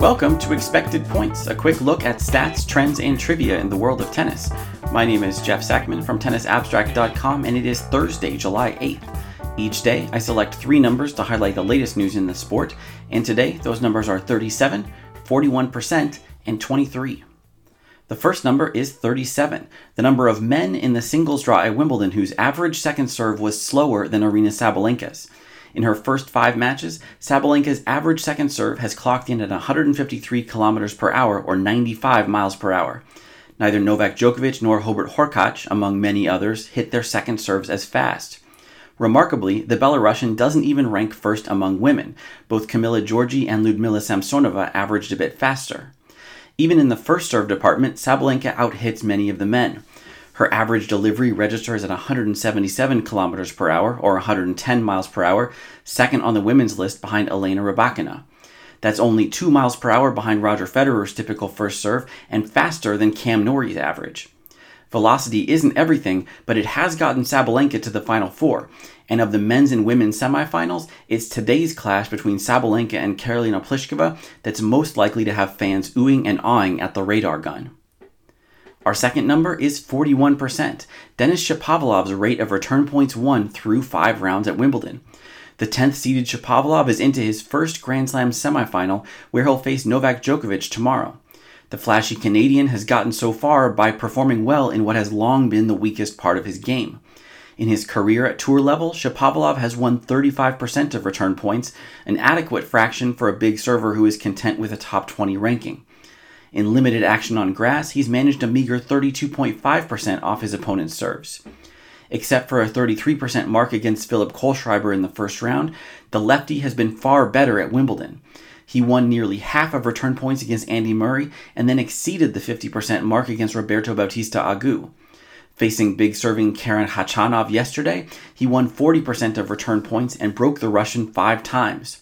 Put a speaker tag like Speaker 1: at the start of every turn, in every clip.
Speaker 1: Welcome to Expected Points, a quick look at stats, trends, and trivia in the world of tennis. My name is Jeff Sackmann from TennisAbstract.com, and it is Thursday, July 8th. Each day, I select three numbers to highlight the latest news in the sport, and today those numbers are 37, 41%, and 23. The first number is 37, the number of men in the singles draw at Wimbledon whose average second serve was slower than Aryna Sabalenka's. In her first five matches, Sabalenka's average second serve has clocked in at 153 km per hour or 95 miles per hour. Neither Novak Djokovic nor Hubert Hurkacz, among many others, hit their second serves as fast. Remarkably, the Belarusian doesn't even rank first among women. Both Camila Giorgi and Ludmila Samsonova averaged a bit faster. Even in the first serve department, Sabalenka outhits many of the men. Her average delivery registers at 177 kilometers per hour or 110 miles per hour, second on the women's list behind Elena Rybakina. That's only 2 miles per hour behind Roger Federer's typical first serve and faster than Cam Norrie's average. Velocity isn't everything, but it has gotten Sabalenka to the final four. And of the men's and women's semifinals, it's today's clash between Sabalenka and Karolina Pliskova that's most likely to have fans oohing and awing at the radar gun. Our second number is 41%, Denis Shapovalov's rate of return points won through five rounds at Wimbledon. The 10th seeded Shapovalov is into his first Grand Slam semifinal, where he'll face Novak Djokovic tomorrow. The flashy Canadian has gotten so far by performing well in what has long been the weakest part of his game. In his career at tour level, Shapovalov has won 35% of return points, an adequate fraction for a big server who is content with a top 20 ranking. In limited action on grass, he's managed a meager 32.5% off his opponent's serves. Except for a 33% mark against Philipp Kohlschreiber in the first round, the lefty has been far better at Wimbledon. He won nearly half of return points against Andy Murray and then exceeded the 50% mark against Roberto Bautista Agut. Facing big serving Karen Khachanov yesterday, he won 40% of return points and broke the Russian five times.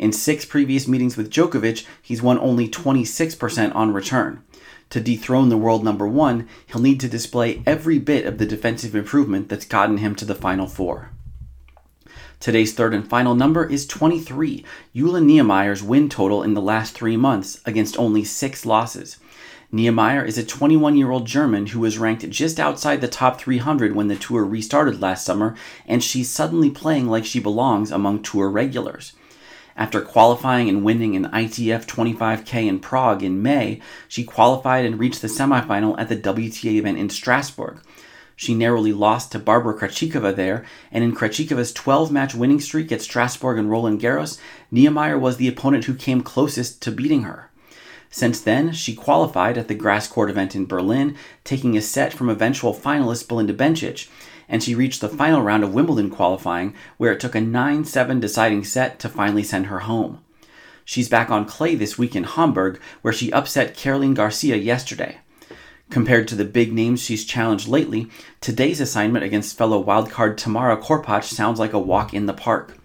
Speaker 1: In six previous meetings with Djokovic, he's won only 26% on return. To dethrone the world number one, he'll need to display every bit of the defensive improvement that's gotten him to the final four. Today's third and final number is 23, Jule Niemeier's win total in the last three months against only six losses. Niemeier is a 21 year old German who was ranked just outside the top 300 when the tour restarted last summer, and she's suddenly playing like she belongs among tour regulars. After qualifying and winning an ITF 25K in Prague in May, she qualified and reached the semifinal at the WTA event in Strasbourg. She narrowly lost to Barbara Krejcikova there, and in Krejcikova's 12 match winning streak at Strasbourg and Roland Garros, Niemeier was the opponent who came closest to beating her. Since then, she qualified at the grass court event in Berlin, taking a set from eventual finalist Belinda Bencic, and she reached the final round of Wimbledon qualifying, where it took a 9 7 deciding set to finally send her home. She's back on clay this week in Hamburg, where she upset Caroline Garcia yesterday. Compared to the big names she's challenged lately, today's assignment against fellow wildcard Tamara Korpatsch sounds like a walk in the park.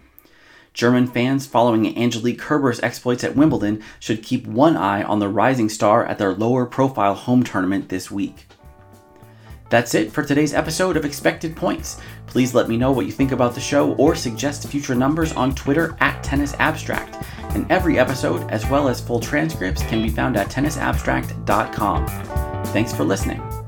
Speaker 1: German fans following Angelique Kerber's exploits at Wimbledon should keep one eye on the rising star at their lower profile home tournament this week. That's it for today's episode of Expected Points. Please let me know what you think about the show or suggest future numbers on Twitter at Tennis Abstract. And every episode, as well as full transcripts, can be found at tennisabstract.com. Thanks for listening.